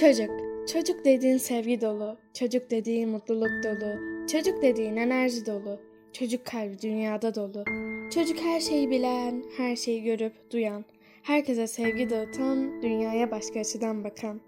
Çocuk. Çocuk dediğin sevgi dolu. Çocuk dediğin mutluluk dolu. Çocuk dediğin enerji dolu. Çocuk kalbi dünyada dolu. Çocuk her şeyi bilen, her şeyi görüp duyan. Herkese sevgi dağıtan, dünyaya başka açıdan bakan.